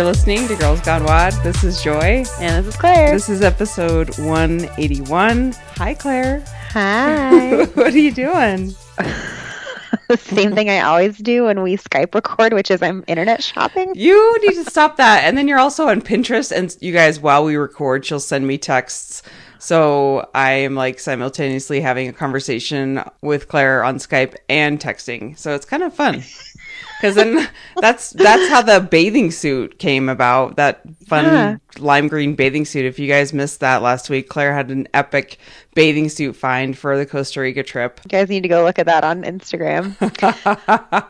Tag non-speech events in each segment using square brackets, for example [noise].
You're listening to Girls Gone WOD. This is Joy. And this is Claire. This is episode 181. Hi, Claire. Hi. [laughs] what are you doing? the [laughs] same thing I always do when we Skype record, which is I'm internet shopping. You need to stop that. And then you're also on Pinterest. And you guys, while we record, she'll send me texts. So I am like simultaneously having a conversation with Claire on Skype and texting. So it's kind of fun. Because then that's that's how the bathing suit came about. That fun Yeah. lime green bathing suit. If you guys missed that last week, Claire had an epic bathing suit find for the Costa Rica trip. You guys need to go look at that on Instagram.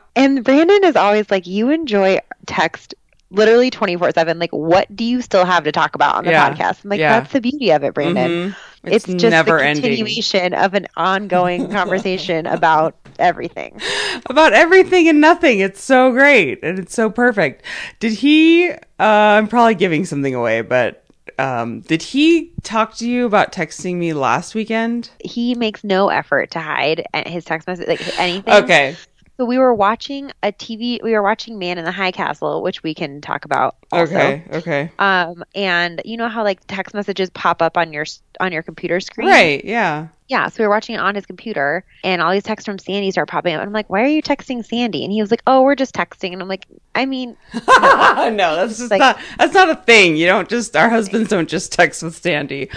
[laughs] and Brandon is always like, You enjoy text literally 24 7. Like, what do you still have to talk about on the Yeah. podcast? I'm like, Yeah. That's the beauty of it, Brandon. Mhm. It's, just never the ending. continuation of an ongoing [laughs] conversation about everything. about everything and nothing. It's so great and it's so perfect. Did he? Uh, I'm probably giving something away, but um, did he talk to you about texting me last weekend? He makes no effort to hide his text message, like anything. Okay. So we were watching a TV. We were watching Man in the High Castle, which we can talk about. Also. Okay. Okay. Um, and you know how like text messages pop up on your on your computer screen? Right. Yeah. Yeah. So we were watching it on his computer, and all these texts from Sandy start popping up. And I'm like, "Why are you texting Sandy?" And he was like, "Oh, we're just texting." And I'm like, "I mean, [laughs] no, that's just Like- not. That's not a thing. You don't just. Our husbands don't just text with Sandy.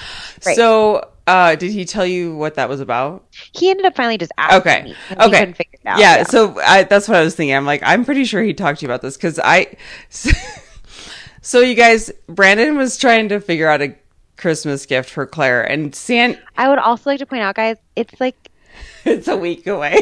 Right. So, uh, did he tell you what that was about? he ended up finally just asking Okay. me. Okay. couldn't figure it out. yeah, so I, that's what I was thinking. I'm like, I'm pretty sure he talked to you about this because I. [laughs] So you guys, Brandon was trying to figure out a Christmas gift for Claire, and San. I would also like to point out, guys, it's like [laughs] It's a week away.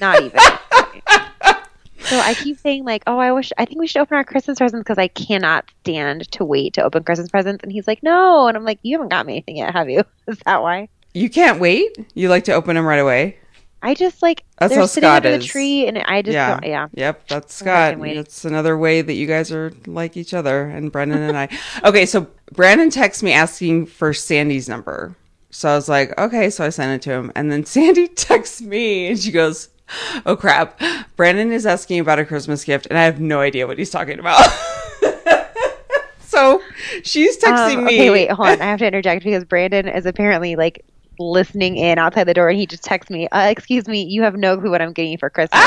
not even. [laughs] so I keep saying like, "Oh, I wish. I think we should open our Christmas presents because I cannot stand to wait to open Christmas presents." And he's like, "No," and I'm like, "You haven't got me anything yet, have you? [laughs] Is that why?" You can't wait. You like to open them right away. I just like That's they're how sitting Scott under is. the tree, and I just yeah. yeah. Yep. That's Scott. It's another way that you guys are like each other, and Brendan and I. [laughs] Okay, so Brandon texts me asking for Sandy's number. So I was like, okay, so I sent it to him, and then [laughs] Sandy texts me, and she goes, [laughs] "Oh crap, Brandon is asking about a Christmas gift, and I have no idea what he's talking about." [laughs] so she's texting Um, me. okay, wait, hold on. I [laughs] have to interject because Brandon is apparently like listening in outside the door, and he just texts me, uh, "Excuse me, you have no clue what I'm getting you for Christmas."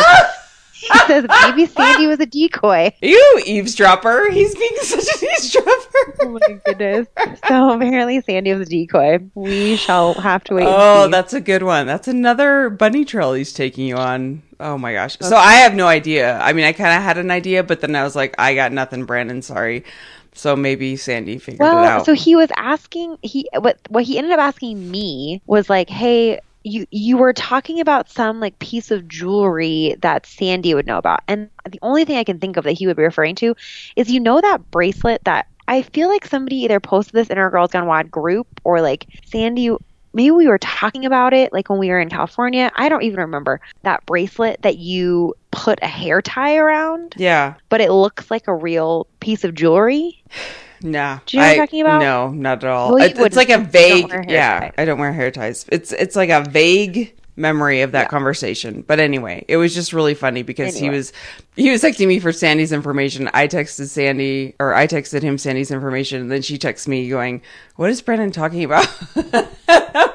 He says maybe Sandy was a decoy. You eavesdropper! He's being such an eavesdropper. [laughs] Oh my goodness. So apparently Sandy was a decoy. We shall have to wait. Oh, that's a good one. That's another bunny trail he's taking you on. Oh my gosh. So I have no idea. I mean, I kind of had an idea, but then I was like, I got nothing, Brandon. Sorry. So maybe Sandy figured it well. out. So he was asking. He what what he ended up asking me was like, "Hey, you you were talking about some like piece of jewelry that Sandy would know about, and the only thing I can think of that he would be referring to is you know that bracelet that I feel like somebody either posted this in our Girls Gone WOD group or like Sandy." Maybe we were talking about it like when we were in California. I don't even remember that bracelet that you put a hair tie around. yeah. but it looks like a real piece of jewelry. [sighs] [laughs] Nah. Do you know what I'm talking about? No, not at all. Well, It- it's like a wouldn't. You don't vague. yeah, ties. I don't wear hair ties. It's it's like a vague memory of that Yeah. conversation. But anyway, it was just really funny because he was he was texting me for Sandy's information. I texted Sandy or I texted him Sandy's information, and then she texts me going, "What is Brennan talking about?" [laughs]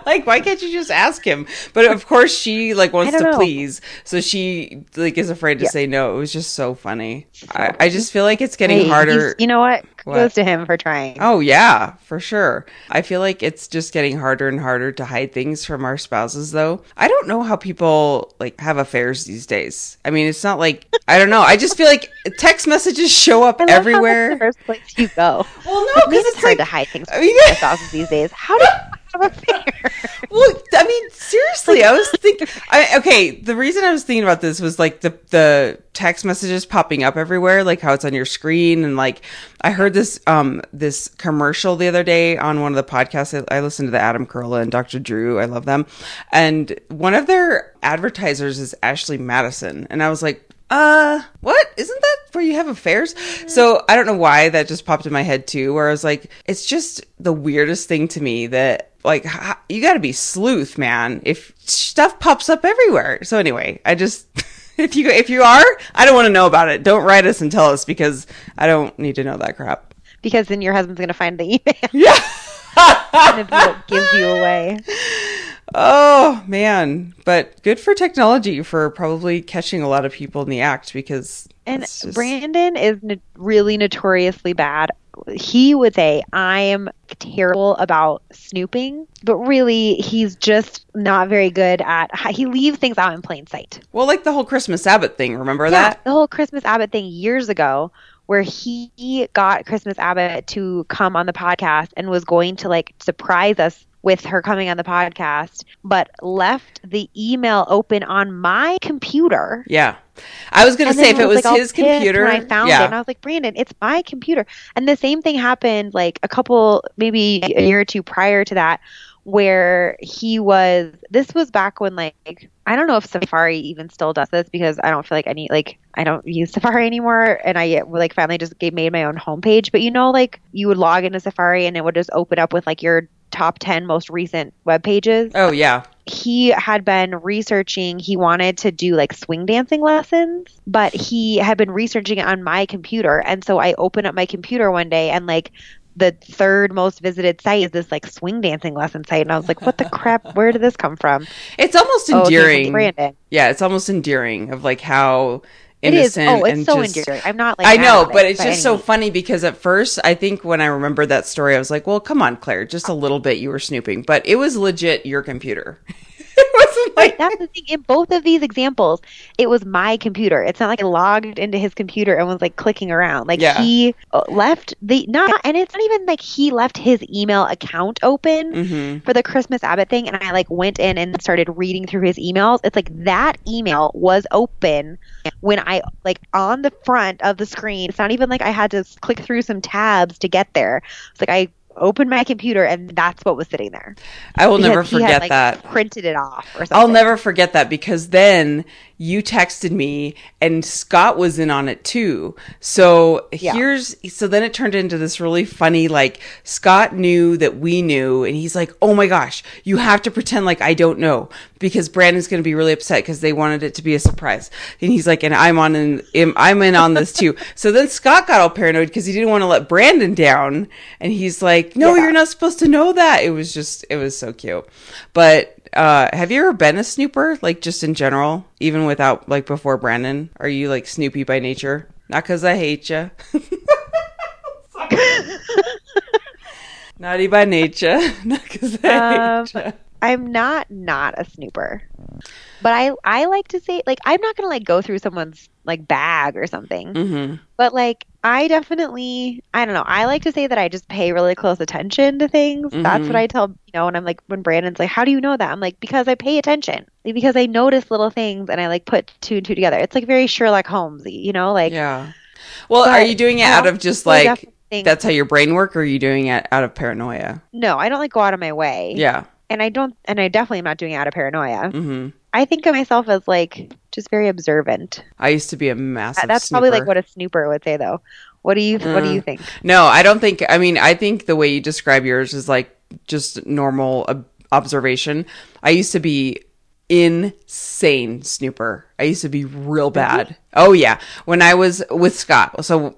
Like, why can't you just ask him? But of course, she like wants to know. please, so she like is afraid to Yeah. say no. It was just so funny. I, I just feel like it's getting Hey, harder. You know what? Kudos to him for trying. Oh yeah, for sure. I feel like it's just getting harder and harder to hide things from our spouses though. I don't know how people like have affairs these days. I mean, it's not like I don't know. I just feel like text messages show up I love how everywhere. the first place you go. well, no, because it's, it's hard like to hide things I mean- spouses these days. How do you have a affair? Well, I mean, seriously, I was thinking. I, okay, the reason I was thinking about this was like the the text messages popping up everywhere, like how it's on your screen, and like I heard this um this commercial the other day on one of the podcasts. I, I listened to the Adam Carolla and Dr. Drew. I love them, and one of their advertisers is Ashley Madison, and I was like. Uh, what? Isn't that where you have affairs? So I don't know why that just popped in my head too, where I was like, it's just the weirdest thing to me that like you got to be sleuth, man. If stuff pops up everywhere. So anyway, I just [laughs] if you if you are, I don't want to know about it. Don't write us and tell us because I don't need to know that crap. Because then your husband's gonna find the email Yeah. [laughs] and it'll gives you away. [laughs] Oh man, but good for technology for probably catching a lot of people in the act because And just- Brandon is no- really notoriously bad. He would say, I am terrible about snooping, but really, he's just not very good at. He leaves things out in plain sight. well, like the whole Christmas Abbott thing. Remember Yeah, that? the whole Christmas Abbott thing years ago, where he got Christmas Abbott to come on the podcast and was going to like surprise us with her coming on the podcast, but left the email open on my computer. Yeah. I was gonna say then if it was like, oh, his computer. I found yeah. it, and I was like, Brandon, it's my computer. And the same thing happened like a couple, maybe a year or two prior to that, where he was. This was back when like I don't know if Safari even still does this because I don't feel like any like I don't use Safari anymore, and I like finally just made my own homepage. But you know, like you would log into Safari and it would just open up with like your top 10 most recent web pages. Oh yeah. he had been researching he wanted to do like swing dancing lessons but he had been researching it on my computer. And so i opened up my computer one day and like the third most visited site is this like swing dancing lesson site. And i was like what the crap? Where did this come from? [laughs] It's almost Oh, endearing. brandon. Yeah, it's almost endearing of like how it is oh it's and so just, endearing i'm not like I know, but it it's just so means. funny because at first, I think when I remembered that story, I was like, "Well, come on, Claire, just a little bit. You were snooping, but it was legit your computer. [laughs] that's the thing. In both of these examples, it was my computer. It's not like I logged into his computer and was like clicking around. Like Yeah. he uh, left the not, and it's not even like he left his email account open Mhm. for the Christmas Abbott thing. And I like went in and started reading through his emails. It's like that email was open when I like on the front of the screen. It's not even like I had to click through some tabs to get there. It's like I opened my computer and that's what was sitting there. I will never Because had, forget like, that. Printed it off or something. I'll never forget that because then you texted me and Scott was in on it too. So Yeah. here's so then it turned into this really funny like Scott knew that we knew and he's like, "Oh my gosh, you have to pretend like I don't know because Brandon's going to be really upset because they wanted it to be a surprise." And he's like, "And I'm on in I'm in on this too." [laughs] so then Scott got all paranoid because he didn't want to let Brandon down and he's like, "No, Yeah. you're not supposed to know that." It was just it was so cute. But uh, have you ever been a snooper, like just in general, even without like before Brandon? Are you like Snoopy by nature? Not because I hate you. [laughs] Naughty by nature, [laughs] not because I Um, hate you. I'm not not a snooper. But I I like to say like I'm not going to like go through someone's like bag or something. hmm But like I definitely I don't know. I like to say that I just pay really close attention to things. That's Mhm. what I tell, you know, and I'm like when Brandon's like, "How do you know that?" I'm like, "Because I pay attention." Like, because I notice little things and I like put two and two together. It's like very Sherlock Holmes, you know, like Yeah. Well, but are you doing it out of just like that's how your brain work, or are you doing it out of paranoia? no, I don't like go out of my way. Yeah. And I don't and I definitely am not doing it out of paranoia. hmm I think of myself as like just very observant. I used to be a massive. That's probably like what a snooper would say, though. What do you What do Mm. you think? No, I don't think. I mean, I think the way you describe yours is like just normal ob- observation. I used to be insane snooper. I used to be real bad. Oh yeah, when I was with Scott. So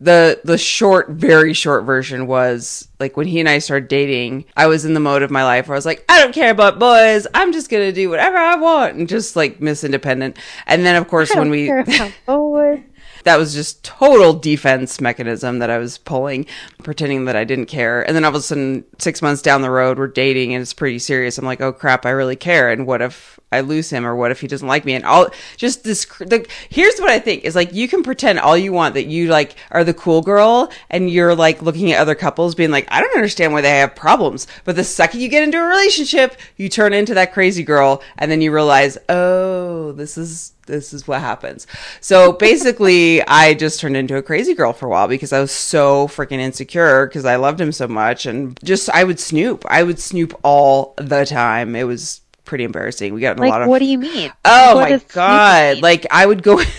the the short, very short version was like when he and I started dating. I was in the mode of my life where I was like, I don't care about boys. I'm just gonna do whatever I want and just like Miss Independent. And then of course when we care about [laughs] boys. that was just total defense mechanism that I was pulling, pretending that I didn't care. And then all of a sudden, six months down the road, we're dating and it's pretty serious. I'm like, oh crap, I really care. And what if I lose him or what if he doesn't like me? And all just this, the, here's what I think is like, you can pretend all you want that you like are the cool girl and you're like looking at other couples being like, I don't understand why they have problems. But the second you get into a relationship, you turn into that crazy girl and then you realize, oh, this is this is what happens. So basically, [laughs] I just turned into a crazy girl for a while because I was so freaking insecure because I loved him so much. And just, I would snoop. I would snoop all the time. It was pretty embarrassing. We got in a lot of. what do you mean? oh What my God. Like, I would go. [laughs]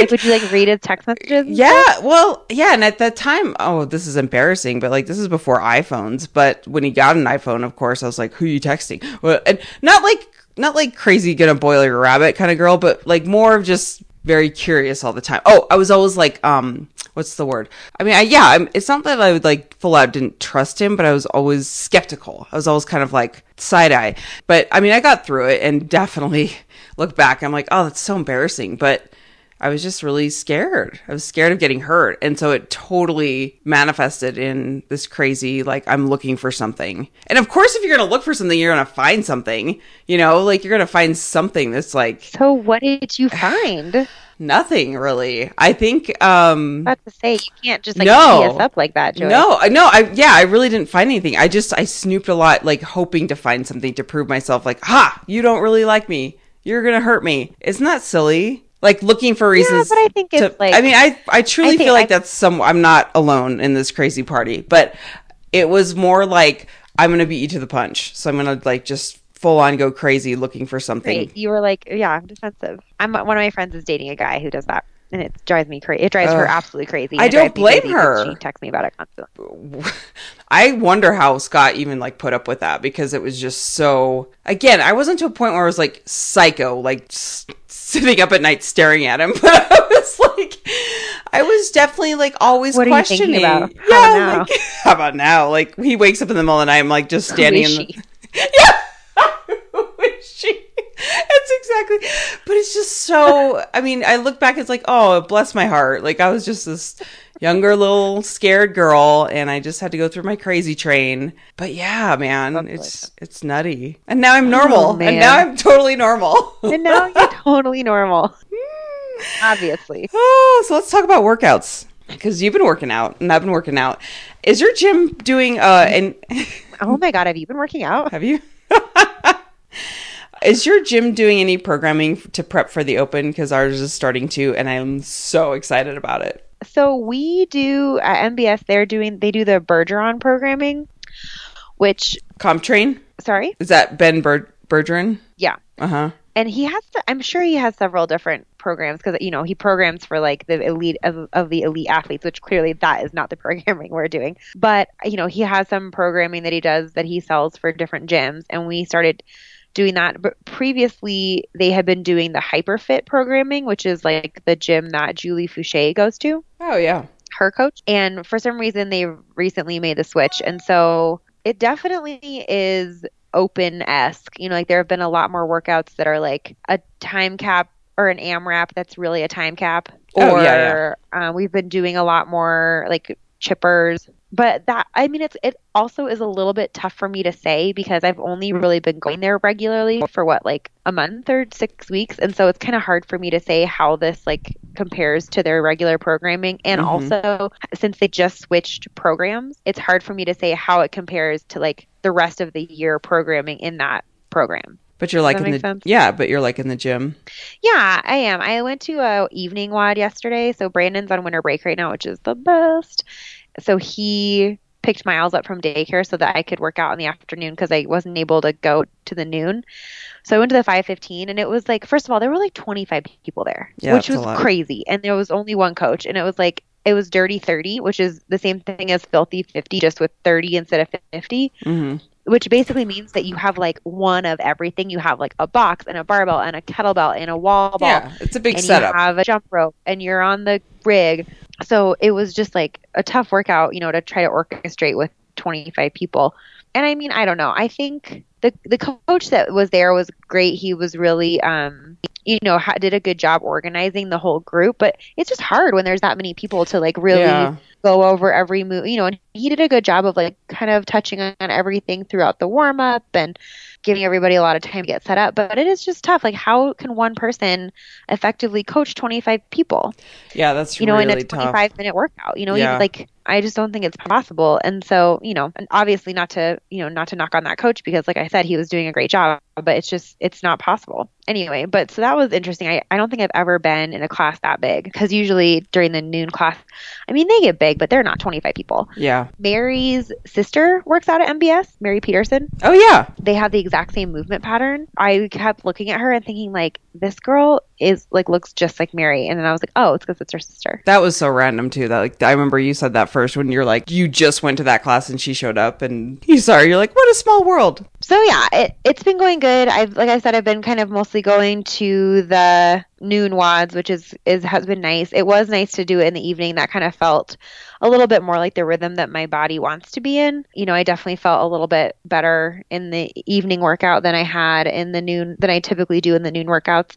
Like, would you like read his text messages? Yeah, well, yeah, and at that time, oh, this is embarrassing, but like this is before iPhones. But when he got an iPhone, of course, I was like, "Who are you texting?" Well, and not like not like crazy gonna boil your rabbit kind of girl, but like more of just very curious all the time. Oh, I was always like, um, what's the word? I mean, I, yeah, I'm, it's not that I would like full out didn't trust him, but I was always skeptical. I was always kind of like side eye. But I mean, I got through it and definitely [laughs] look back. I'm like, oh, that's so embarrassing. But I was just really scared. I was scared of getting hurt. And so it totally manifested in this crazy, like, I'm looking for something. And of course, if you're going to look for something, you're going to find something, you know, like you're going to find something that's like. So what did you find? [sighs] Nothing really. I think. um About to say you can't just like No. us up like that, Joey. No, I no, I yeah, I really didn't find anything. I just I snooped a lot, like hoping to find something to prove myself. Like, ha, you don't really like me. You're gonna hurt me. Isn't that silly? Like looking for reasons. Yeah, but I think to- it's, like- I mean, I I truly I feel like I- that's some. I'm not alone in this crazy party, but it was more like I'm gonna beat you to the punch. So I'm gonna like just full on go crazy looking for something. Right. You were like, yeah, I'm defensive. I'm one of my friends is dating a guy who does that, and it drives me crazy. It drives her absolutely crazy. I don't blame her. She texts me about it constantly. [laughs] I wonder how Scott even like put up with that because it was just so. Again, I wasn't to a point where I was like psycho, like sitting up at night staring at him, but [laughs] I was like, I was definitely like always What questioning. about? How Yeah, now? like [laughs] how about now? Like he wakes up in the middle of the night, I'm like just standing in. The- [laughs] yeah, [laughs] It's exactly, but it's just so. I mean, I look back, it's like, oh, bless my heart. Like I was just this younger little scared girl, and I just had to go through my crazy train. But yeah, man, it's it's nutty. And now I'm normal, Oh, and now I'm totally normal. [laughs] and now you're [laughs] totally normal. Obviously. oh, so let's talk about workouts because you've been working out, and I've been working out. Is your gym doing? Uh, and Oh my god, have you been working out? Have you? Is your gym doing any programming to prep for the open? Because ours is starting to, and I'm so excited about it. So we do at MBS. They're doing they do the Bergeron programming, which CompTrain sorry, is that Ben Ber- Bergeron? yeah, Uh huh. and he has to, i'm sure he has several different programs because you know he programs for like the elite of, of the elite athletes which clearly that is not the [laughs] programming we're doing but you know he has some programming that he does that he sells for different gyms and we started doing that but previously they had been doing the hyperfit programming which is like the gym that julie foucher goes to Oh yeah. her coach. And for some reason, they recently made the switch. And so it definitely is open esque. You know, like there have been a lot more workouts that are like a time cap or an AMRAP that's really a time cap. Oh, Or yeah, Uh, we've been doing a lot more like chippers. But that, I mean, it's it also is a little bit tough for me to say because I've only really been going there regularly for what, like a month or six weeks. And so it's kind of hard for me to say how this like compares to their regular programming. And Mhm. also, since they just switched programs, it's hard for me to say how it compares to like the rest of the year programming in that program. But you're like in the sense? yeah, but you're like in the gym. Yeah, I am. I went to a evening WOD yesterday. So Brandon's on winter break right now, which is the best. So he picked Miles up from daycare so that I could work out in the afternoon because I wasn't able to go to the noon. So I went to the 5:15 and it was like first of all there were like 25 people there, Yeah, which was crazy. And there was only one coach and it was like it was dirty 30, which is the same thing as filthy 50 just with 30 instead of 50 hmm which basically means that you have like one of everything. You have like a box and a barbell and a kettlebell and a wall ball. Yeah, it's a big and setup. you have a jump rope and you're on the rig. So it was just like a tough workout, you know, to try to orchestrate with 25 people. And I mean, I don't know. I think the the coach that was there was great. He was really um you know, ha- did a good job organizing the whole group, but it's just hard when there's that many people to like really Yeah. go over every move, you know, and he did a good job of like kind of touching on everything throughout the warm up and giving everybody a lot of time to get set up. But it is just tough. Like, how can one person effectively coach 25 people, Yeah, that's you know, really in a tough. 25 minute workout? You know, Yeah. like, I just don't think it's possible. And so, you know, and obviously not to, you know, not to knock on that coach because, like I said, he was doing a great job, but it's just, it's not possible. Anyway, but so that was interesting. I, I don't think I've ever been in a class that big because usually during the noon class, I mean, they get big, but they're not 25 people. Yeah. Mary's sister works out at MBS, Mary Peterson. Oh yeah. They have the exact same movement pattern. I kept looking at her and thinking, like, this girl is like looks just like Mary. And then I was like, oh, it's because it's her sister. That was so random too. That like I remember you said that first when you're like you just went to that class and she showed up and you saw her. You're like, what a small world. So yeah, it, it's been going good. I've like I said, I've been kind of mostly going to the noon WODs, which is is has been nice. It was nice to do it in the evening. That kind of felt a little bit more like the rhythm that my body wants to be in. You know, I definitely felt a little bit better in the evening workout than I had in the noon than I typically do in the noon workouts.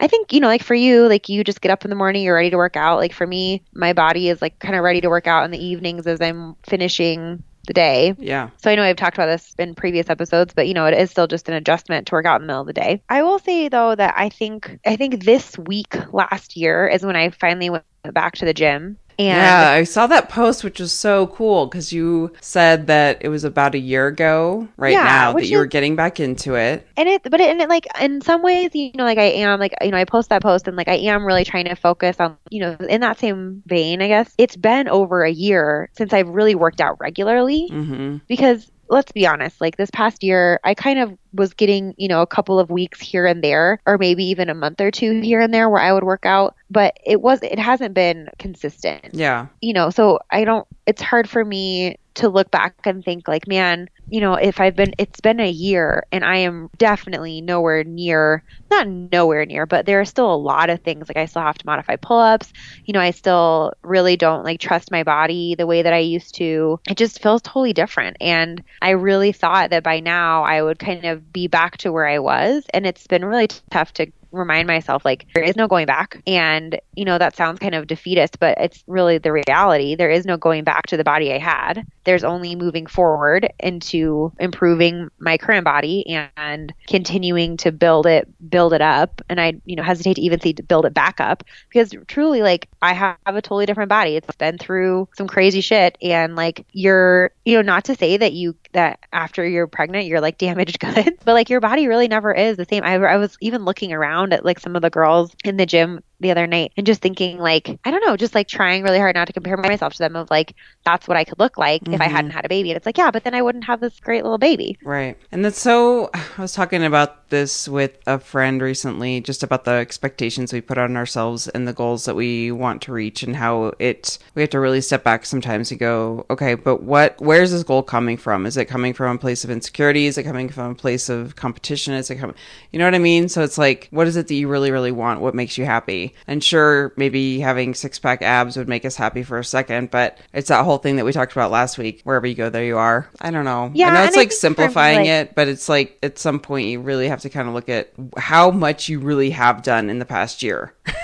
I think, you know, like for you, like you just get up in the morning, you're ready to work out. Like for me, my body is like kind of ready to work out in the evenings as I'm finishing the day. Yeah. So I know I've talked about this in previous episodes, but you know, it is still just an adjustment to work out in the middle of the day. I will say though that I think I think this week last year is when I finally went back to the gym. And yeah, I saw that post, which was so cool because you said that it was about a year ago right Yeah, now that you were getting back into it. and it but it, and it like in some ways you know like i am like you know i post that post and like i am really trying to focus on you know in that same vein i guess it's been over a year since i've really worked out regularly hmm because let's be honest like this past year i kind of was getting you know a couple of weeks here and there or maybe even a month or two here and there where i would work out but it was it hasn't been consistent Yeah. you know, so I don't, it's hard for me to look back and think like, man, you know, if I've been, it's been a year and I am definitely nowhere near, not nowhere near, but there are still a lot of things. Like I still have to modify pull ups. You know, I still really don't like trust my body the way that I used to. It just feels totally different. And I really thought that by now I would kind of be back to where I was. And it's been really tough to remind myself like there is no going back. And you know that sounds kind of defeatist but it's really the reality. There is no going back to the body i had. There's only moving forward into improving my current body and continuing to build it build it up. And i you know hesitate to even say to build it back up because truly like i have a totally different body. It's been through some crazy shit. And like you're you know not to say that you that after you're pregnant you're like damaged [laughs] goods but like your body really never is the same. I, I was even looking around at like some of the girls in the gym the other night and just thinking like i don't know just like trying really hard not to compare myself to them of like that's what i could look like if i Mhm. hadn't had a baby and it's like yeah but then i wouldn't have this great little baby Right. And that's so. [sighs] I was talking about this with a friend recently, just about the expectations we put on ourselves and the goals that we want to reach, and how it, we have to really step back sometimes and go, okay, but what, where's this goal coming from? Is it coming from a place of insecurity? Is it coming from a place of competition? Is it coming, you know what I mean? So it's like, what is it that you really, really want? What makes you happy? And sure, maybe having six pack abs would make us happy for a second, but it's that whole thing that we talked about last week. Wherever you go, there you are. I don't know. Yeah, I know it's like simplifying like- it, but it's like at some point you really have to kind of look at how much you really have done in the past year. [laughs]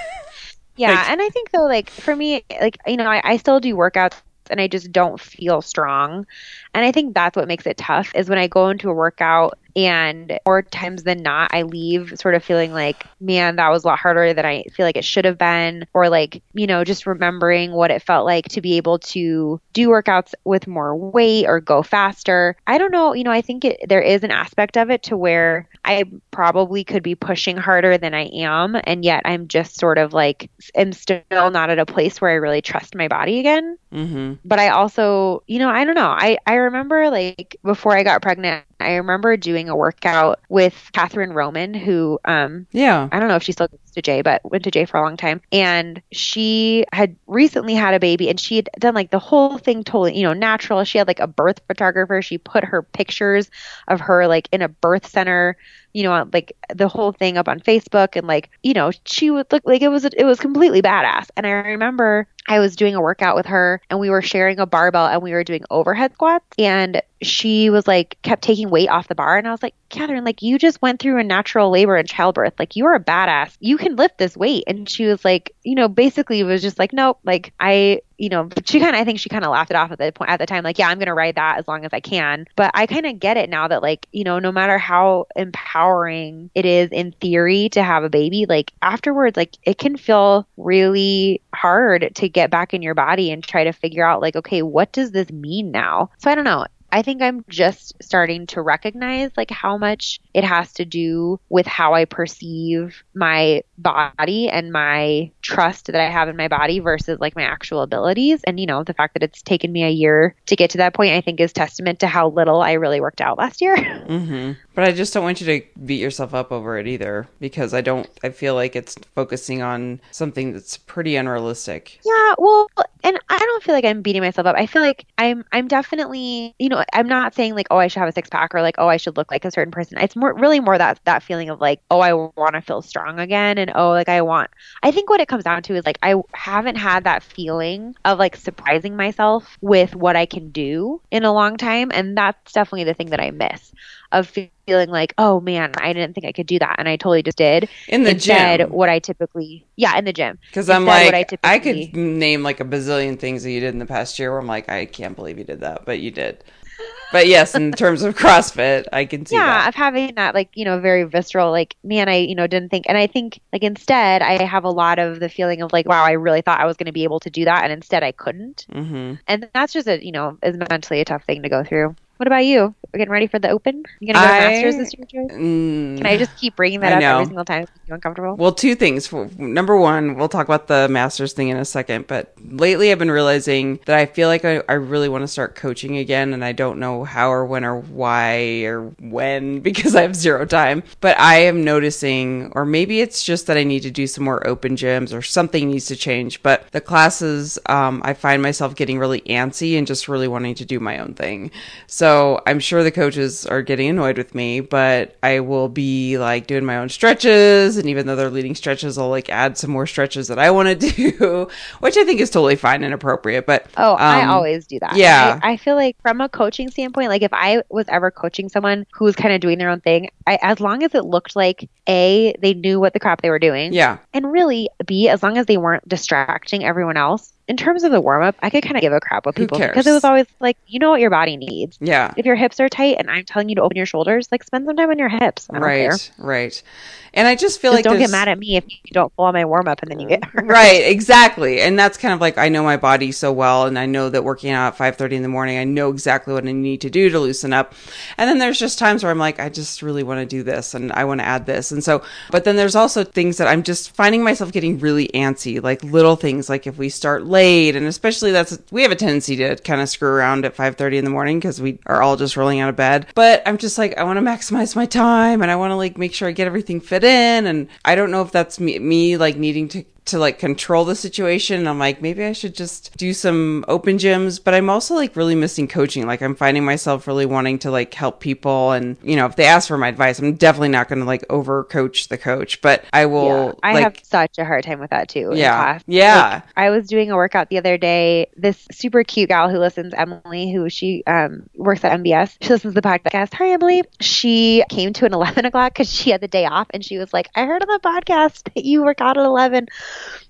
Yeah, Like- and I think though, like for me, like you know, I, I still do workouts and I just don't feel strong, and I think that's what makes it tough. Is when I go into a workout and more times than not, I leave sort of feeling like, man, that was a lot harder than I feel like it should have been, or like you know, just remembering what it felt like to be able to do workouts with more weight or go faster. I don't know, you know, I think it, there is an aspect of it to where I probably could be pushing harder than I am, and yet I'm just sort of like am still not at a place where I really trust my body again. hmm But I also, you know, I don't know. I I remember like before I got pregnant, I remember doing a workout with Catherine Roman, who um Yeah. I don't know if she still to Jay, but went to Jay for a long time. And she had recently had a baby and she had done like the whole thing totally, you know, natural. She had like a birth photographer. She put her pictures of her like in a birth center, you know, like the whole thing up on Facebook and like, you know, she would look like it was it was completely badass. And I remember I was doing a workout with her and we were sharing a barbell and we were doing overhead squats and she was like kept taking weight off the bar and I was like, Catherine, like you just went through a natural labor and childbirth. Like you are a badass. You can lift this weight. And she was like, you know, basically it was just like, nope, like I you know, she kind of, I think she kind of laughed it off at the point at the time, like, yeah, I'm going to ride that as long as I can. But I kind of get it now that, like, you know, no matter how empowering it is in theory to have a baby, like afterwards, like it can feel really hard to get back in your body and try to figure out, like, okay, what does this mean now? So I don't know. I think I'm just starting to recognize like how much it has to do with how I perceive my body and my trust that I have in my body versus like my actual abilities. And you know, the fact that it's taken me a year to get to that point, I think is testament to how little I really worked out last year. [laughs] hmm But I just don't want you to beat yourself up over it either because I don't I feel like it's focusing on something that's pretty unrealistic. Yeah, well, and I don't feel like I'm beating myself up. I feel like I'm I'm definitely, you know, I'm not saying like, oh, I should have a six pack or like, oh, I should look like a certain person. It's more really more that that feeling of like, oh, I want to feel strong again and oh, like I want. I think what it comes down to is like I haven't had that feeling of like surprising myself with what I can do in a long time and that's definitely the thing that I miss of feeling like, oh man, I didn't think I could do that, and I totally just did. In the Instead, gym. what I typically, yeah, in the gym. Because I'm like, what I I, could name like a bazillion things that you did in the past year where I'm like, I can't believe you did that, but you did. But yes, in [laughs] terms of CrossFit, I can see yeah, that. of having that like you know very visceral like man, I you know didn't think, and I think like instead I have a lot of the feeling of like wow, I really thought I was going to be able to do that, and instead I couldn't, hmm and that's just a you know is mentally a tough thing to go through. What about you? We're getting ready for the Open. You gonna go to I- Masters this year, Joy? Mm, Can I just keep bringing that I up know. every single time? It's you uncomfortable. Well, two things. Number one, we'll talk about the master's thing in a second, but lately I've been realizing that I feel like I, I really want to start coaching again, and I don't know how or when or why or when [laughs] because I have zero time. But I am noticing, or maybe it's just that I need to do some more open gyms or something needs to change. But the classes, um, I find myself getting really antsy and just really wanting to do my own thing. So I'm sure the coaches are getting annoyed with me, but I will be like doing my own stretches. And even though they're leading stretches, I'll like add some more stretches that I want to [laughs] do, which I think is totally fine and appropriate. But Oh, I um, always do that. yeah. I, I feel like from a coaching standpoint, like if I was ever coaching someone who was kind of doing their own thing, I, as long as it looked like A, they knew what the crap they were doing, yeah, and really B, as long as they weren't distracting everyone else. In terms of the warm up, I could kind of give a crap what people because it was always like, you know what your body needs. yeah. If your hips are tight and I'm telling you to open your shoulders, like spend some time on your hips. Right, care. right. And I just feel Just like don't get mad at me if you don't follow my warm up and then you get [laughs] hurt. right exactly and that's kind of like i know my body so well and i know that working out at 5.30 in the morning i know exactly what i need to do to loosen up and then there's just times where i'm like i just really want to do this and i want to add this and so but then there's also things that i'm just finding myself getting really antsy like little things like if we start and especially that's we have a tendency to kind of screw around at 5.30 in the morning because we are all just rolling out of bed. But i'm just like i want to maximize my time and i want to like make sure i get everything fit in and i don't know if that's me, me like needing to to like control the situation. And I'm like, maybe I should just do some open gyms. But I'm also like really missing coaching. Like I'm finding myself really wanting to like help people. And, you know, if they ask for my advice, I'm definitely not going to like over coach the coach, but I will Yeah, I like, have such a hard time with that too. Yeah. Yeah. Like, I was doing a workout the other day. This super cute gal who listens, Emily, who she um, works at MBS, she listens to the podcast. Hi, Emily. She came to an [laughs] 11 o'clock because she had the day off, and she was like, "I heard on the podcast that you work out at 11."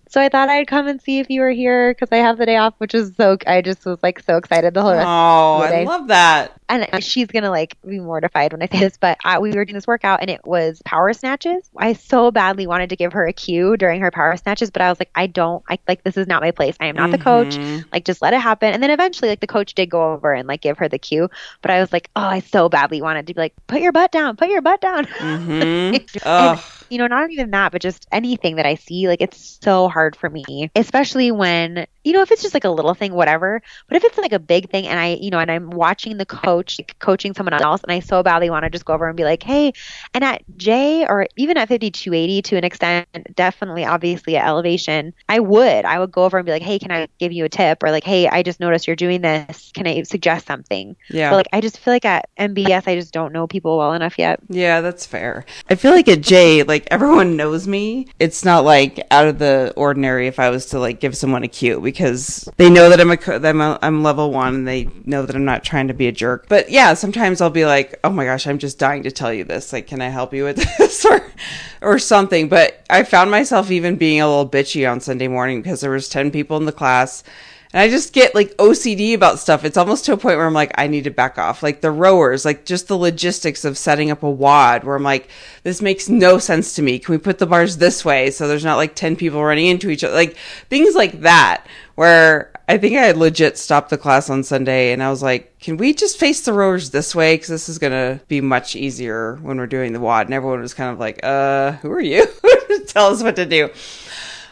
So I thought I'd come and see if you were here because I have the day off, which is so. I just was like so excited the whole rest oh, I love that. and she's gonna like be mortified when I say this, but I, we were doing this workout and it was power snatches. I so badly wanted to give her a cue during her power snatches, but I was like, I don't, I like this is not my place. I am not the coach. Mhm. Like just let it happen. And then eventually, like the coach did go over and like give her the cue, but I was like, oh, I so badly wanted to be like, put your butt down, put your butt down. [laughs] Mhm. Ugh. You know, not even that, but just anything that I see, like it's so hard for me, especially when, you know, if it's just like a little thing, whatever. But if it's like a big thing and I, you know, and I'm watching the coach like, coaching someone else and I so badly want to just go over and be like, hey, and at J or even at 5280 to an extent, definitely, obviously at elevation, I would, I would go over and be like, hey, can I give you a tip? Or like, hey, I just noticed you're doing this. Can I suggest something? Yeah. But like, I just feel like at MBS, I just don't know people well enough yet. Yeah, that's fair. I feel like at J, like everyone knows me. It's not like out of the ordinary if I was to like give someone a cue because they know that I'm a that I'm, a, I'm level one and they know that I'm not trying to be a jerk. But yeah, sometimes I'll be like, oh my gosh, I'm just dying to tell you this. Like, can I help you with [laughs] this or or something? But I found myself even being a little bitchy on Sunday morning because there was ten people in the class. And I just get like OCD about stuff. It's almost to a point where I'm like, I need to back off. Like the rowers, like just the logistics of setting up a WOD where I'm like, this makes no sense to me. Can we put the bars this way so there's not like 10 people running into each other? Like things like that where I think I legit stopped the class on Sunday and I was like, can we just face the rowers this way? Because this is going to be much easier when we're doing the WOD. And everyone was kind of like, uh, who are you? [laughs] Tell us what to do.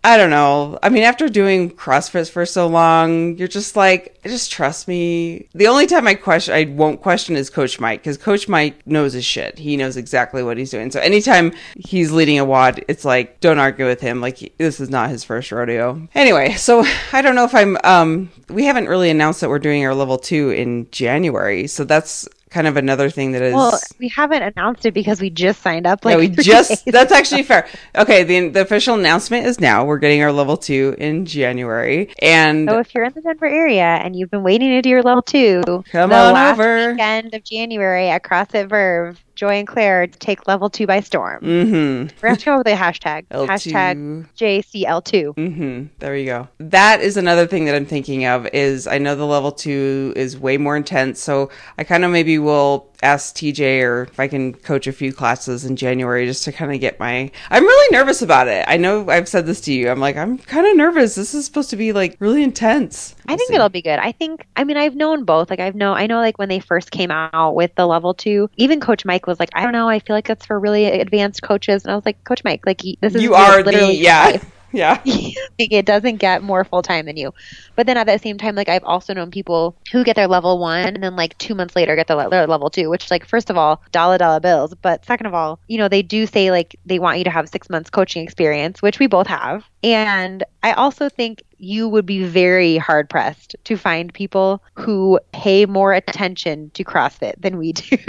I don't know. I mean, after doing CrossFit for so long, you're just like, just trust me. The only time I question, I won't question is Coach Mike because Coach Mike knows his shit. He knows exactly what he's doing. So anytime he's leading a WOD, it's like, don't argue with him. Like, this is not his first rodeo. Anyway, so [laughs] I don't know if I'm, um, we haven't really announced that we're doing our level two in January. So that's kind of another thing that is. Well, we haven't announced it because we just signed up. Like yeah, we just. That's actually fair. Okay, the the official announcement is now. We're getting our level two in January, and so if you're in the Denver area and you've been waiting to do your level two, come on over. weekend of January at CrossFit Verve, Joy and Claire take level two by storm. Mm-hmm. We're going to go with a hashtag. L2. Hashtag JCL2. Mm-hmm. There you go. That is another thing that I'm thinking of. Is I know the level two is way more intense, so I kind of maybe will ask TJ or if I can coach a few classes in January just to kind of get my. I'm really nervous about it. I know I've said this to you. I'm like I'm kind of nervous. This is supposed to be like really intense. I think it'll be good. I think, I mean, I've known both. Like, I've known, I know, like, when they first came out with the level two, even Coach Mike was like, I don't know, I feel like that's for really advanced coaches. And I was like, Coach Mike, like, this is You are literally the yeah. Yeah. [laughs] like, it doesn't get more full time than you. But then at the same time, like I've also known people who get their level one and then like two months later get their, their level two, which like first of all, dollar dollar bills. But second of all, you know they do say like they want you to have six months coaching experience, which we both have. And I also think you would be very hard pressed to find people who pay more attention to CrossFit than we do. [laughs]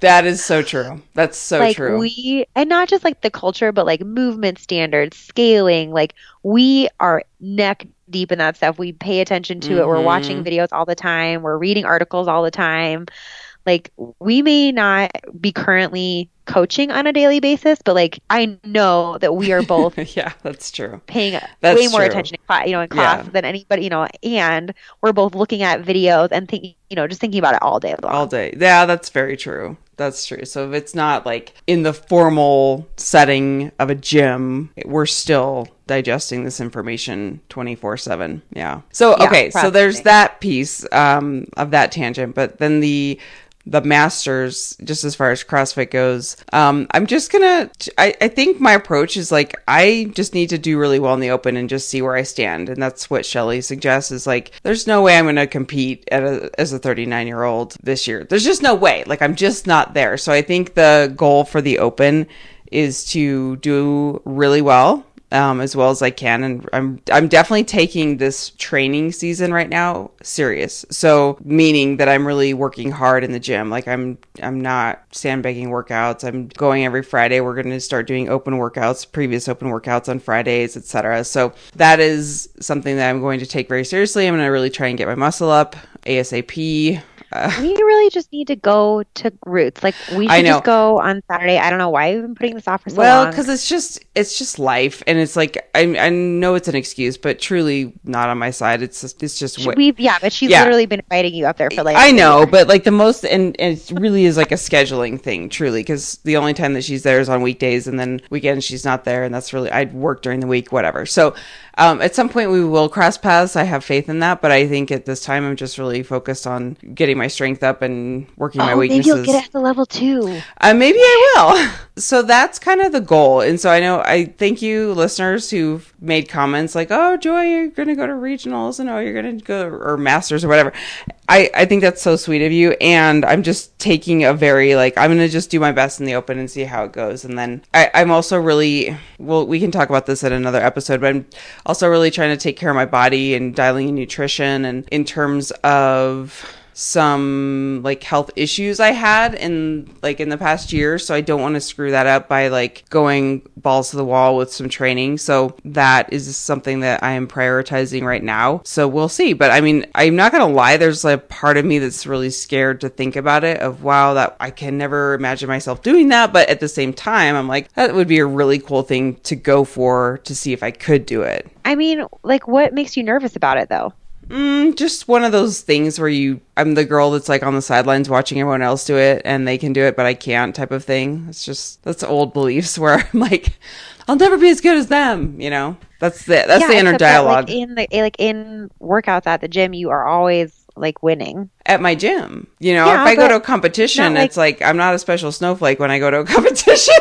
That is so true. That's so like true. we and not just like the culture but like movement standards scaling like we are neck deep in that stuff we pay attention to it we're watching Mhm. videos all the time we're reading articles all the time like we may not be currently coaching on a daily basis but like i know that we are [laughs] both yeah, that's true. paying That's way more true. attention in class, you know, in class Yeah. than anybody, you know, and we're both looking at videos and thinking, you know, just thinking about it all day long. all day. Yeah, that's very true. That's true. So if it's not like in the formal setting of a gym, we're still digesting this information 24/7. Yeah. So Yeah, okay, so there's that piece um of that tangent, but then the the masters just as far as crossfit goes. Um i'm just gonna I, I think my approach is like i just need to do really well in the open and just see where i stand. And that's what shelly suggests is like there's no way i'm gonna compete a, as a 39 year old this year. There's just no way. Like i'm just not there. So i think the goal for the open is to do really well um, as well as I can, and I'm I'm definitely taking this training season right now serious. So meaning that I'm really working hard in the gym. Like I'm I'm not sandbagging workouts. I'm going every Friday. We're going to start doing open workouts, previous open workouts on Fridays, etc. So that is something that I'm going to take very seriously. I'm going to really try and get my muscle up ASAP. Uh, we really just need to go to roots. Like we should just go on Saturday. I don't know why we've been putting this off for so well, long. Well, because it's just it's just life, and it's like I I know it's an excuse, but truly not on my side. It's just, it's just what we yeah, but she's Yeah. literally been inviting you up there for like I know, but like the most, and, and it really is like a scheduling thing, truly, because the only time that she's there is on weekdays, and then weekends she's not there, and that's really I'd work during the week, whatever. So, um, at some point we will cross paths. I have faith in that, but I think at this time I'm just really focused on getting my strength up and working my oh, maybe weaknesses. you'll get at the level two. Uh, maybe I will. [laughs] So that's kind of the goal. And so I know I thank you, listeners who've made comments like, "Oh, Joy, you're going to go to regionals, and oh, you're going to go or masters or whatever." I I think that's so sweet of you. And I'm just taking a very like I'm going to just do my best in the open and see how it goes. And then I, I'm also really well. We can talk about this at another episode, but I'm also really trying to take care of my body and dialing in nutrition and in terms of some like health issues I had in like in the past year, so I don't want to screw that up by like going balls to the wall with some training. So that is something that I am prioritizing right now. So we'll see. But I mean, I'm not gonna lie, there's like part of me that's really scared to think about it of wow, that I can never imagine myself doing that. But at the same time, I'm like, that would be a really cool thing to go for to see if I could do it. I mean, like what makes you nervous about it though? Mm, just one of those things where you, I'm the girl that's like on the sidelines watching everyone else do it and they can do it, but I can't type of thing. It's just, that's old beliefs [laughs] where I'm like, I'll never be as good as them, you know? That's the, that's the inner except that, dialogue like in the like in workouts at the gym, you are always like winning. at my gym. You know, Yeah, if I go to a competition, like- it's like, I'm not a special snowflake when I go to a [laughs] competition.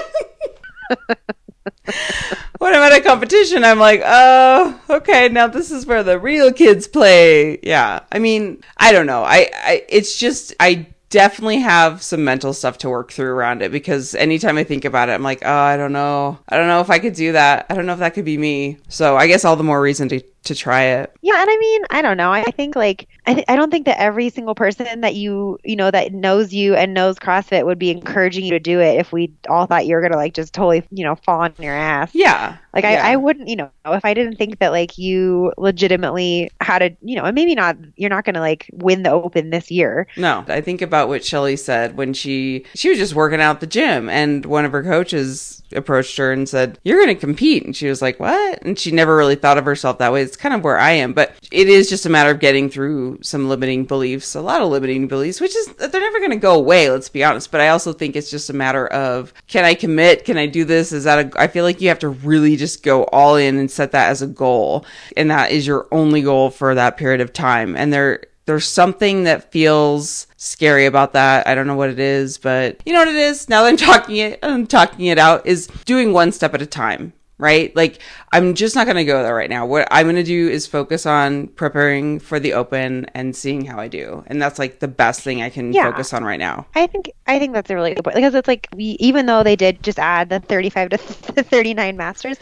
[laughs] when I'm at a competition, I'm like, oh, okay, now this is where the real kids play. Yeah. I mean, I don't know. I, I it's just I definitely have some mental stuff to work through around it because anytime I think about it, I'm like, oh, I don't know. I don't know if I could do that. I don't know if that could be me. So I guess all the more reason to to try it. Yeah, and I mean, I don't know. I think like I th- I don't think that every single person that you you know that knows you and knows CrossFit would be encouraging you to do it if we all thought you were gonna like just totally you know fall on your ass. Yeah. Like yeah. I, I wouldn't, you know, if I didn't think that like you legitimately had a, you know, and maybe not, you're not going to like win the open this year. No, I think about what Shelly said when she she was just working out the gym, and one of her coaches approached her and said, "You're going to compete," and she was like, "What?" And she never really thought of herself that way. It's kind of where I am, but it is just a matter of getting through some limiting beliefs, a lot of limiting beliefs, which is they're never going to go away. Let's be honest. But I also think it's just a matter of can I commit? Can I do this? Is that a? I feel like you have to really just go all in and set that as a goal, and that is your only goal for that period of time. And there there's something that feels scary about that. I don't know what it is, but you know what it is. Now that I'm talking it, I'm talking it out is doing one step at a time. Right? Like, I'm just not going to go there right now. What I'm going to do is focus on preparing for the open and seeing how I do. And that's like the best thing I can Yeah. focus on right now. I think, I think that's a really good point because it's like we, even though they did just add the 35 to [laughs] 39 masters,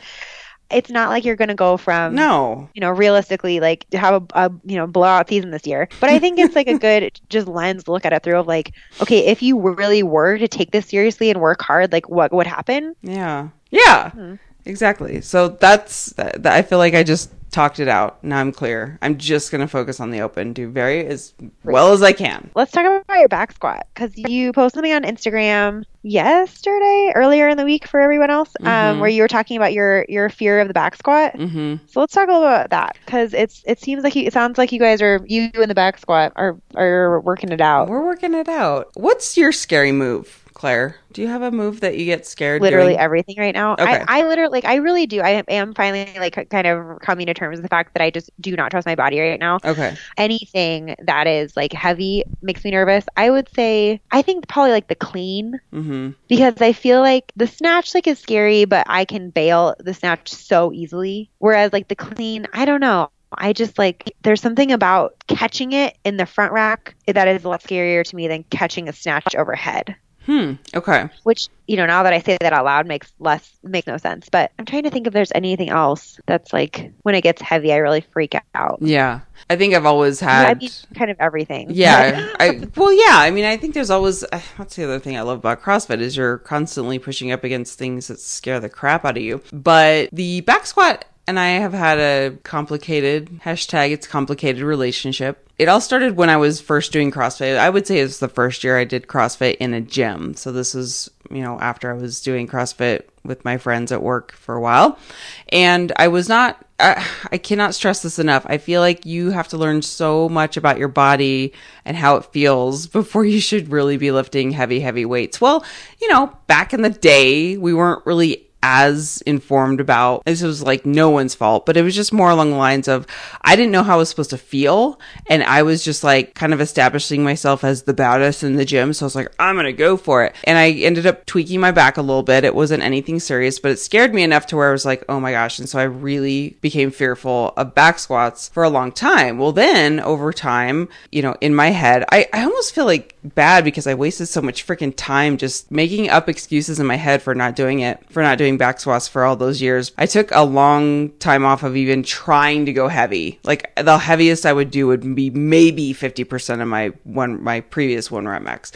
it's not like you're going to go from No. you know, realistically, like to have a, a you know blowout season this year. But I think it's like a [laughs] good just lens to look at it through of like, okay, if you really were to take this seriously and work hard, like what would happen? Yeah. Yeah. Hmm. Exactly. So that's that, I feel like I just talked it out. Now I'm clear. I'm just going to focus on the open, do very as well as I can. Let's talk about your back squat because you posted something on Instagram yesterday, earlier in the week for everyone else, um, Mhm. where you were talking about your your fear of the back squat. Mhm. So let's talk a little about that because it's it seems like you, it sounds like you guys are you and the back squat are are working it out. We're working it out. What's your scary move, Claire? Do you have a move that you get scared literally doing? everything right now. Okay. I, I literally like I really do. I am finally like kind of coming to terms with the fact that I just do not trust my body right now. Okay. Anything that is like heavy makes me nervous. I would say I think probably like the clean Mhm. because I feel like the snatch like is scary, but I can bail the snatch so easily. Whereas like the clean, I don't know. I just like there's something about catching it in the front rack that is a lot scarier to me than catching a snatch overhead Hmm. Okay. which you know now that i say that out loud makes less makes no sense but i'm trying to think if there's anything else that's like when it gets heavy i really freak out Yeah. I think I've always Yeah, I had mean kind of everything Yeah, [laughs] I well, yeah. I mean, I think there's always uh, that's the other thing I love about CrossFit is you're constantly pushing up against things that scare the crap out of you. But the back squat and I have had a complicated hashtag. It's complicated relationship. It all started when I was first doing CrossFit. I would say it's the first year I did CrossFit in a gym. So this was, you know after I was doing CrossFit with my friends at work for a while, and I was not I, I cannot stress this enough. I feel like you have to learn so much about your body and how it feels before you should really be lifting heavy, heavy weights. Well, you know, back in the day, we weren't really as informed about this was like no one's fault but it was just more along the lines of i didn't know how i was supposed to feel and i was just like kind of establishing myself as the baddest in the gym so i was like i'm gonna go for it. And i ended up tweaking my back a little bit. It wasn't anything serious but it scared me enough to where i was like oh my gosh. And so i really became fearful of back squats for a long time. Well then over time you know in my head i, I almost feel like bad because i wasted so much freaking time just making up excuses in my head for not doing it for not doing back squats for all those years i took a long time off of even trying to go heavy. Like the heaviest i would do would be maybe 50% of my one my previous one rep max.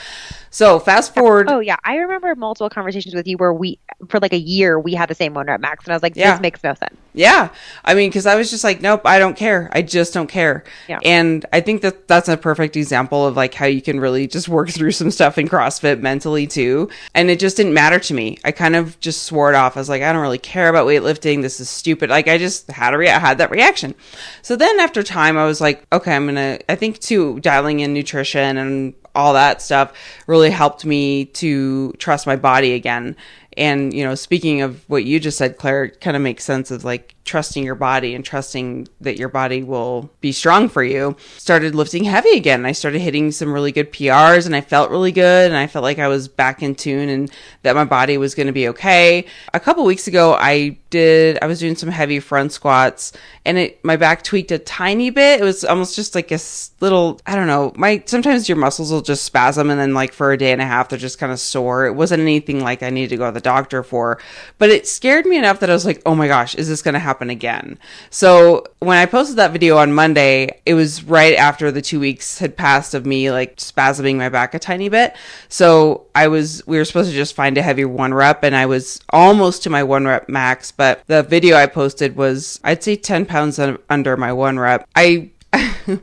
So fast forward oh yeah. I remember multiple conversations with you where we for like a year we had the same one rep max. And i was like Yeah. this makes no sense Yeah. I mean, because I was just like, nope, I don't care. I just don't care. Yeah. And I think that that's a perfect example of like how you can really just work [laughs] through some stuff in CrossFit mentally too. And it just didn't matter to me. I kind of just swore it off. I was like, I don't really care about weightlifting. This is stupid. Like I just had a rea- I had that reaction. So then after time, I was like, okay, I'm gonna. I think too dialing in nutrition and all that stuff really helped me to trust my body again And, you know, speaking of what you just said, Claire, it kind of makes sense of like trusting your body and trusting that your body will be strong for you. Started lifting heavy again. I started hitting some really good PRs and I felt really good and I felt like I was back in tune and that my body was going to be okay. A couple weeks ago, I did, I was doing some heavy front squats and it, my back tweaked a tiny bit. It was almost just like a little, I don't know, my, sometimes your muscles will just spasm and then like for a day and a half, they're just kind of sore. It wasn't anything like I needed to go to the doctor for, but it scared me enough that I was like, oh my gosh, is this going to happen? Happen again. So when I posted that video on Monday, it was right after the two weeks had passed of me like spasming my back a tiny bit. So I was, we were supposed to just find a heavy one rep and I was almost to my one rep max, but the video I posted was, I'd say 10 pounds under my one rep. I, [laughs]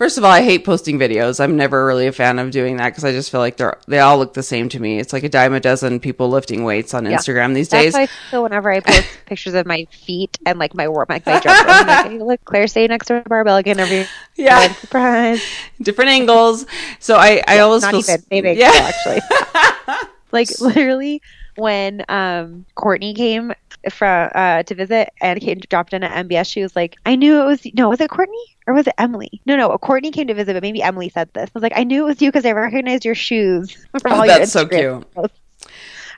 First of all, I hate posting videos. I'm never really a fan of doing that because I just feel like they're they all look the same to me. It's like a dime a dozen people lifting weights on yeah. Instagram these That's days. That's why so whenever I post [laughs] pictures of my feet and like my work, like my dress. I'm like, hey, look, Claire staying next to a barbell again every [laughs] yeah surprise, different angles. So I I yeah, always not feel even maybe yeah. actually. [laughs] like literally when um Courtney came from uh to visit and came dropped in at MBS, she was like, I knew it was no, was it Courtney or was it Emily? No, no, Courtney came to visit, but maybe Emily said this. I was like, I knew it was you because I recognized your shoes [laughs] from all oh, That's so cute.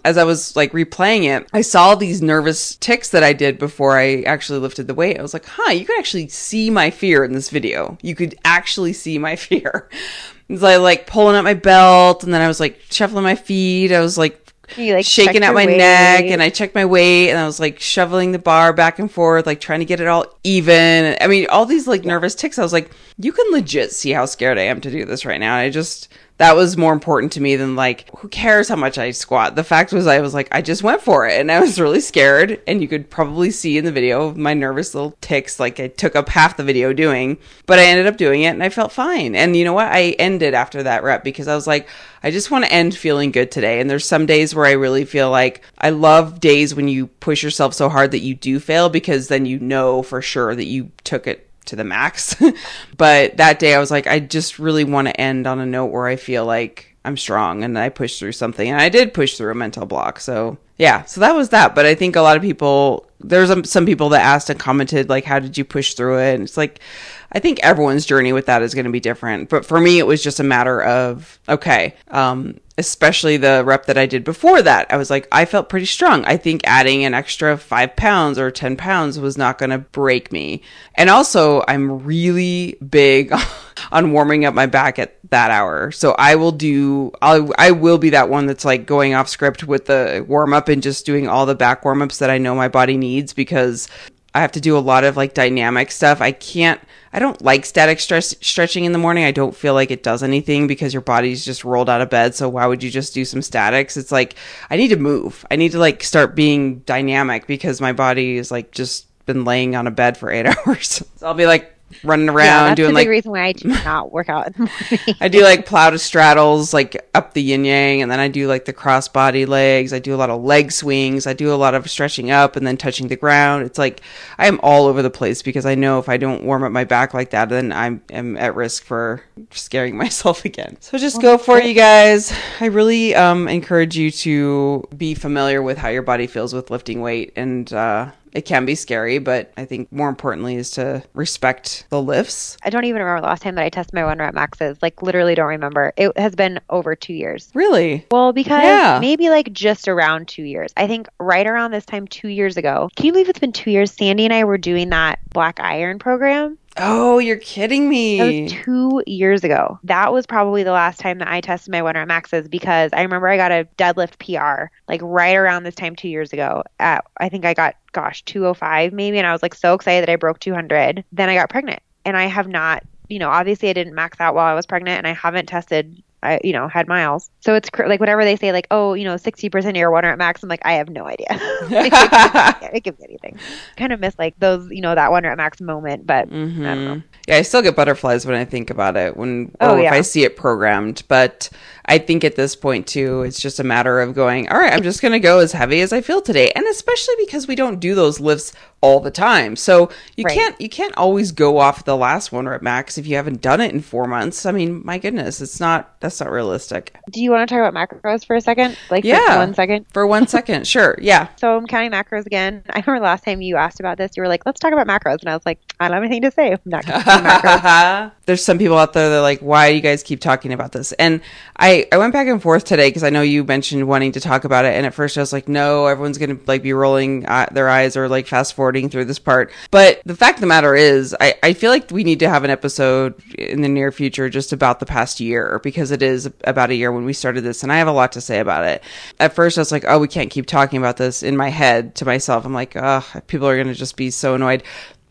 As I was like replaying it, I saw these nervous ticks that I did before I actually lifted the weight. I was like, huh, you could actually see my fear in this video. You could actually see my [laughs] fear. So I like pulling up my belt and then I was like shuffling my feet. I was like you, like, shaking at my weight. neck and I checked my weight and I was like shoveling the bar back and forth, like trying to get it all even. I mean, all these like nervous ticks. I was like, you can legit see how scared I am to do this right now. I just that was more important to me than like who cares how much I squat. The fact was I was like I just went for it and I was really scared and you could probably see in the video my nervous little ticks like I took up half the video doing, but I ended up doing it and I felt fine. And you know what? I ended after that rep because I was like I just want to end feeling good today. And there's some days where I really feel like I love days when you push yourself so hard that you do fail because then you know for sure that you took it to the max. [laughs] but that day I was like, I just really want to end on a note where I feel like I'm strong and I push through something. And I did push through a mental block. So yeah, so that was that. But I think a lot of people, there's some people that asked and commented, like, how did you push through it? And it's like, I think everyone's journey with that is going to be different. But for me, it was just a matter of, okay, um, especially the rep that I did before that, I was like, I felt pretty strong. I think adding an extra five pounds or 10 pounds was not going to break me. And also, I'm really big [laughs] on warming up my back at that hour. So I will do, I'll, I will be that one that's like going off script with the warm up and just doing all the back warm ups that I know my body needs because I have to do a lot of like dynamic stuff. I can't, I don't like static stress, stretching in the morning. I don't feel like it does anything because your body's just rolled out of bed. So why would you just do some statics? It's like I need to move. I need to like start being dynamic because my body is like just been laying on a bed for eight [laughs] hours. So I'll be like running around yeah, that's doing the like reason why I do [laughs] not work out in the morning. I do like plow to straddles, like up the yin yang, and then I do like the cross body legs. I do a lot of leg swings. I do a lot of stretching up and then touching the ground. It's like I am all over the place because I know if I don't warm up my back like that, then I'm am at risk for scaring [laughs] myself again. So just well, go for it, you guys. I really um, encourage you to be familiar with how your body feels with lifting weight and. Uh, it can be scary, but I think more importantly is to respect the lifts. I don't even remember the last time that I tested my one rep maxes. Like literally don't remember. It has been over two years. Really? Well, because yeah. maybe like just around two years. I think right around this time two years ago. Can you believe it's been two years? Sandy and I were doing that black iron program. Oh, you're kidding me. Two years ago. That was probably the last time that I tested my one rep maxes because I remember I got a deadlift PR like right around this time two years ago. At I think I got gosh 205 maybe, and I was like so excited that I broke 200. Then I got pregnant, and I have not. You know, obviously I didn't max out while I was pregnant, and I haven't tested I, you know, had miles. So it's cr- like whatever they say, like, oh, you know, 60% of your water at max. I'm like, I have no idea. [laughs] it could be anything. Kind of miss like those, you know, that one at max moment, but mm-hmm. I don't know. Yeah, I still get butterflies when I think about it when, oh, yeah. if I see it programmed. But I think at this point too, it's just a matter of going, all right, I'm just going to go as heavy as I feel today. And especially because we don't do those lifts all the time. So you Right. can't you can't always go off the last one rep max if you haven't done it in 4 months. I mean, my goodness, it's not that's not realistic. Do you want to talk about macros for a second? Like, for Yeah. one second? For 1 second, sure. Yeah. [laughs] So I'm counting macros again. I remember last time you asked about this, you were like, let's talk about macros. And I was like, I don't have anything to say. I'm not going to [laughs] macros. There's some people out there that are like, why do you guys keep talking about this? And I, I went back and forth today because I know you mentioned wanting to talk about it. And at first I was like, no, everyone's to like be rolling uh, their eyes or like fast forwarding through this part. But the fact of the matter is, I, I feel like we need to have an episode in the near future just about the past year because it is about a year when we started this. And I have a lot to say about it. At first I was like, oh, we can't keep talking about this in my head to myself. I'm like, oh, people are to just be so annoyed.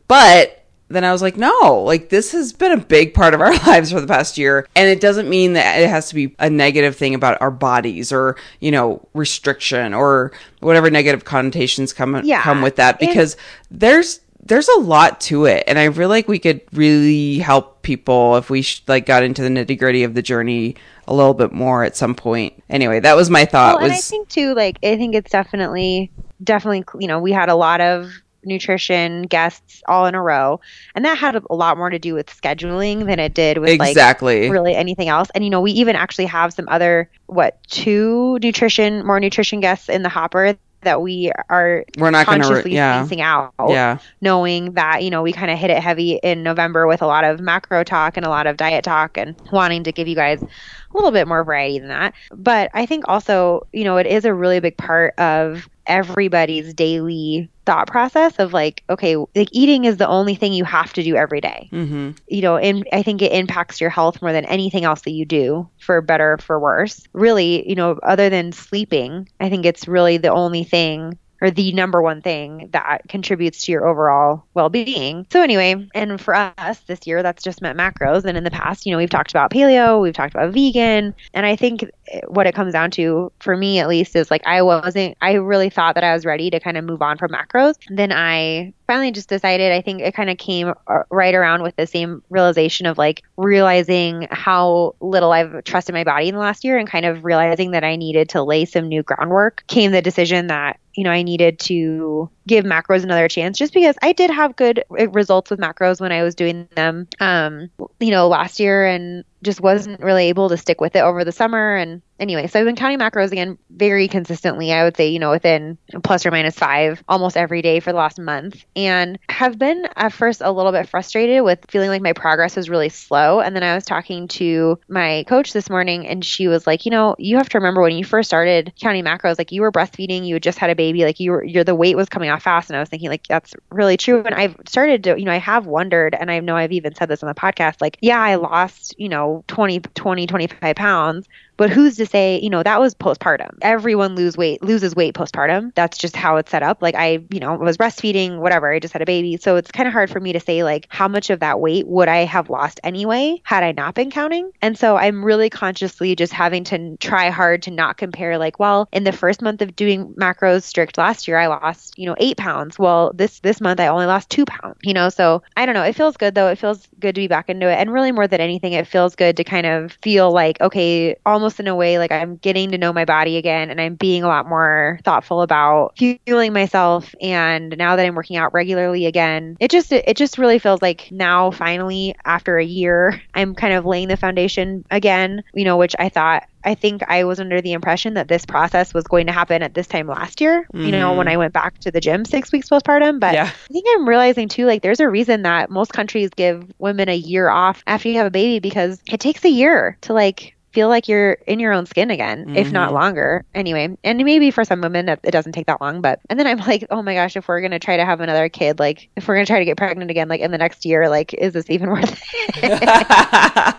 But then I was like, no, like this has been a big part of our [laughs] lives for the past year. And it doesn't mean that it has to be a negative thing about our bodies or, you know, restriction or whatever negative connotations come, Yeah. come with that And- because there's, there's a lot to it. And I feel like we could really help people if we sh- like got into the nitty gritty of the journey a little bit more at some point. Anyway, that was my thought well, and I was, think too, like I think it's definitely, definitely, you know, we had a lot of nutrition guests all in a row, and that had a lot more to do with scheduling than it did with exactly. like really anything else. And you know, we even actually have some other what two nutrition, more nutrition guests in the hopper that we are We're not consciously yeah. spacing out. Yeah. knowing that you know we kind of hit it heavy in November with a lot of macro talk and a lot of diet talk and wanting to give you guys a little bit more variety than that. But I think also, you know, it is a really big part of everybody's daily thought process of like, okay, like eating is the only thing you have to do every day. Mm-hmm. You know, and I think it impacts your health more than anything else that you do, for better or for worse. Really, you know, other than sleeping, I think it's really the only thing or the number one thing that contributes to your overall well-being. So anyway, and for us this year that's just meant macros and in the past, you know, we've talked about paleo, we've talked about vegan, and I think what it comes down to for me at least is like I wasn't I really thought that I was ready to kind of move on from macros. Then I finally just decided I think it kind of came uh, right around with the same realization of like realizing how little I've trusted my body in the last year and kind of realizing that I needed to lay some new groundwork came the decision that you know I needed to give macros another chance just because I did have good uh, results with macros when I was doing them um you know last year and just wasn't really able to stick with it over the summer. And anyway so I've been counting macros again very consistently I would say you know within plus or minus 5 almost every day for the last month and have been at first a little bit frustrated with feeling like my progress was really slow and then I was talking to my coach this morning and she was like you know you have to remember when you first started counting macros like you were breastfeeding you had just had a baby like you were your the weight was coming off fast and I was thinking like that's really true and I've started to you know I have wondered and I know I've even said this on the podcast like yeah I lost you know 20 20 25 pounds but who's to say, you know, that was postpartum. Everyone lose weight loses weight postpartum. That's just how it's set up. Like I, you know, was breastfeeding, whatever. I just had a baby. So it's kind of hard for me to say like how much of that weight would I have lost anyway had I not been counting. And so I'm really consciously just having to try hard to not compare like, well, in the first month of doing macros strict last year, I lost, you know, eight pounds. Well, this this month I only lost two pounds. You know, so I don't know. It feels good though. It feels good to be back into it. And really more than anything, it feels good to kind of feel like, okay, almost in a way like I'm getting to know my body again and I'm being a lot more thoughtful about fueling myself and now that I'm working out regularly again it just it just really feels like now finally after a year [laughs] I'm kind of laying the foundation again you know which I thought I think I was under the impression that this process was going to happen at this time last year, you know, when mm. I went back to the gym six weeks postpartum. But Yeah. I think I'm realizing too, like, there's a reason that most countries give women a year off after you have a baby because it takes a year to, like, feel like you're in your own skin again, if not Mhm. longer. Anyway, and maybe for some women it, it doesn't take that long, but and then I'm like, oh my gosh, if we're gonna try to have another kid, like if we're gonna try to get pregnant again, like in the next year, like is this even [laughs] worth it? [laughs]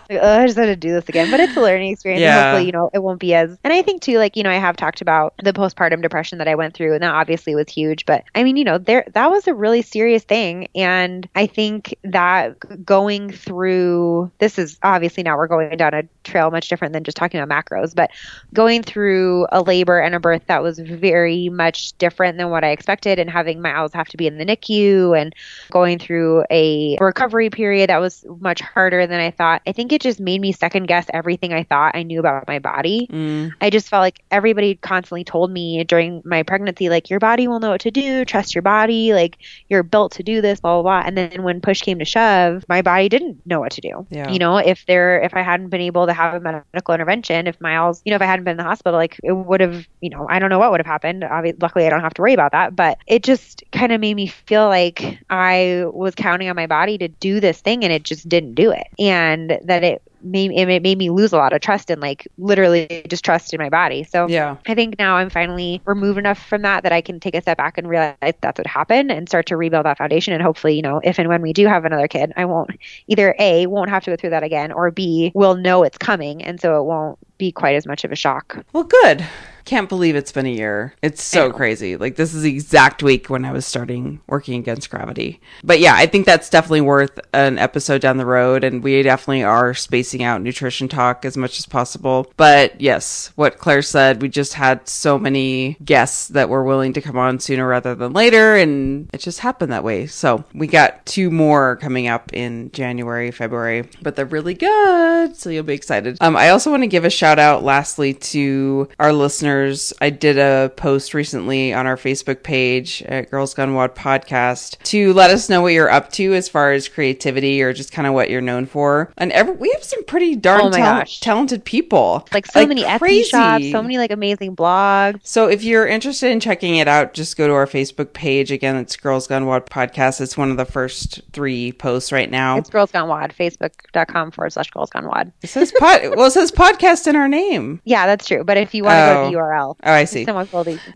like, oh, I just had to do this again. But it's a learning experience. And Yeah. hopefully, you know, it won't be as. And I think too, like you know, I have talked about the postpartum depression that I went through, and that obviously was huge. But I mean, you know, there that was a really serious thing, and I think that going through this is obviously now we're going down a trail much different different than just talking about macros, but going through a labor and a birth that was very much different than what I expected and having Miles have to be in the NICU and going through a recovery period that was much harder than I thought. I think it just made me second guess everything I thought I knew about my body. Mm. I just felt like everybody constantly told me during my pregnancy, like, your body will know what to do, trust your body, like, you're built to do this, blah, blah, blah. And then when push came to shove, my body didn't know what to do. Yeah. You know, if there, if I hadn't been able to have a medical intervention, if Miles, you know, if I hadn't been in the hospital, like, it would have, you know, I don't know what would have happened. Obviously, luckily, I don't have to worry about that. But it just kind of made me feel like I was counting on my body to do this thing and it just didn't do it. And that it, made it made me lose a lot of trust and like literally just trust in my body. So Yeah. I think now I'm finally removed enough from that that I can take a step back and realize that's what happened and start to rebuild that foundation. And hopefully, you know, if and when we do have another kid, I won't either A, won't have to go through that again, or B, will know it's coming. And so it won't be quite as much of a shock. Well, good. Can't believe it's been a year. It's so crazy. Like this is the exact week when I was starting working against gravity. But yeah, I think that's definitely worth an episode down the road and we definitely are spacing out nutrition talk as much as possible. But yes, what Claire said, we just had so many guests that were willing to come on sooner rather than later and it just happened that way. So, we got two more coming up in January, February, but they're really good. So you'll be excited. Um I also want to give a shout out lastly to our listeners. I did a post recently on our Facebook page at Girls Gone WOD podcast to let us know what you're up to as far as creativity or just kind of what you're known for. And every, we have some pretty darn Oh gosh. talented people. Like so many Etsy shops, so many like amazing blogs. So if you're interested in checking it out, just go to our Facebook page. Again, it's Girls Gone WOD podcast. It's one of the first three posts right now. It's Girls Gone WOD, facebook.com forward slash Girls Gone WOD. It says pod. well, it says podcast in our name. [laughs] Yeah, that's true. But if you want to go Oh. to the URL, Oh, I see.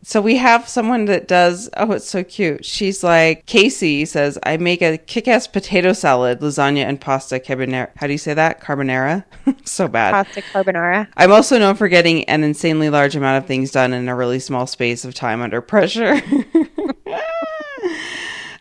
So we have someone that does. Oh, it's so cute. She's like Casey says, "I make a kick-ass potato salad, lasagna, and pasta carbonara. How do you say that? Carbonara. [laughs] so bad. Pasta carbonara. I'm also known for getting an insanely large amount of things done in a really small space of time under pressure. [laughs]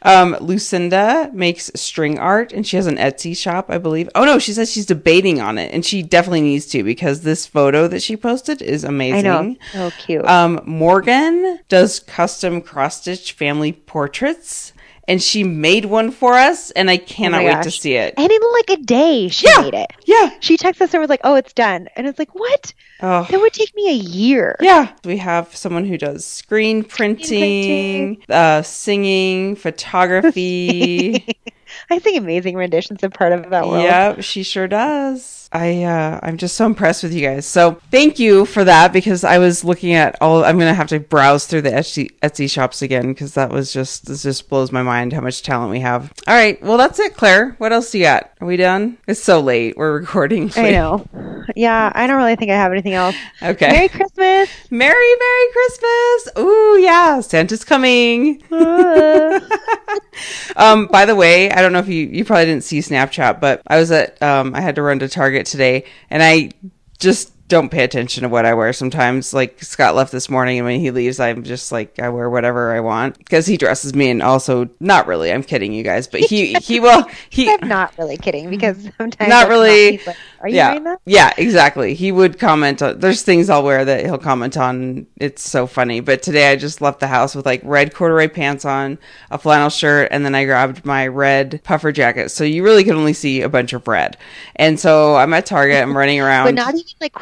um, Lucinda makes string art and she has an Etsy shop, I believe. Oh no, she says she's debating on it and she definitely needs to because this photo that she posted is amazing. I know. So cute. Um, Morgan does custom cross stitch family portraits and she made one for us and I cannot Oh wait to see it. and in like a day, she Yeah. made it. Yeah. She texted us and was like, "Oh, it's done," and it's like, "What? Oh. That would take me a year." Yeah, we have someone who does screen printing, uh, singing, photography. [laughs] I think amazing renditions are part of that world. yep, she sure does. I uh, I'm just so impressed with you guys. So thank you for that because I was looking at all. I'm gonna have to browse through the Etsy, Etsy shops again because that was just this just blows my mind how much talent we have. All right, well that's it, Claire. What else do you got? Are we done? It's so late. We're recording. I know. Yeah, I don't really think I have anything else. Okay. Merry Christmas. Merry Merry Christmas. Ooh yeah, Santa's coming. Uh, [laughs] um, by the way, I don't know if you you probably didn't see Snapchat, but I was at um I had to run to Target today and I just don't pay attention to what I wear sometimes. Like Scott left this morning and when he leaves I'm just like I wear whatever I want because he dresses me and also not really, I'm kidding you guys, but he he [laughs] will he I'm not really kidding because [laughs] sometimes Not really. he's like, Are you yeah, wearing that? yeah, exactly. He would comment. On, there's things I'll wear that he'll comment on. It's so funny. But today I just left the house with like red corduroy pants on, a flannel shirt, and then I grabbed my red puffer jacket. So you really can only see a bunch of red. And so I'm at Target. I'm running [laughs] around. But not even like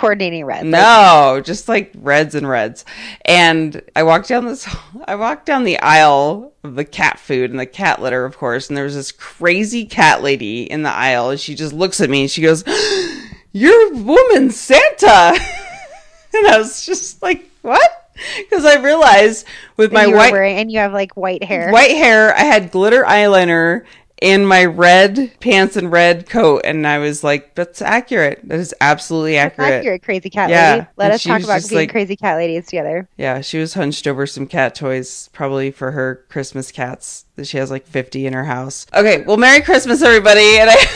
red. Like, No, just like reds and reds. And I walked down this, [laughs] I walked down the aisle of the cat food and the cat litter, of course. And there was this crazy cat lady in the aisle. And she just looks at me and she goes, [gasps] You're woman Santa. [laughs] and I was just like, What? Because I realized with my white, wearing, and you have like white hair. white hair, I had glitter eyeliner and my red pants and red coat. And I was like, That's accurate. That is absolutely accurate. Accurate, crazy cat Yeah, lady. Let and us talk about being like- crazy cat ladies together. Yeah, she was hunched over some cat toys, probably for her Christmas cats. That she has like 50 in her house. Okay, well, Merry Christmas, everybody, and I. [laughs]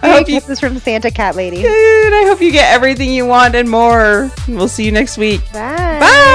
I Merry hope you. Christmas from Santa Cat Lady. Good. I hope you get everything you want and more. We'll see you next week. Bye. Bye.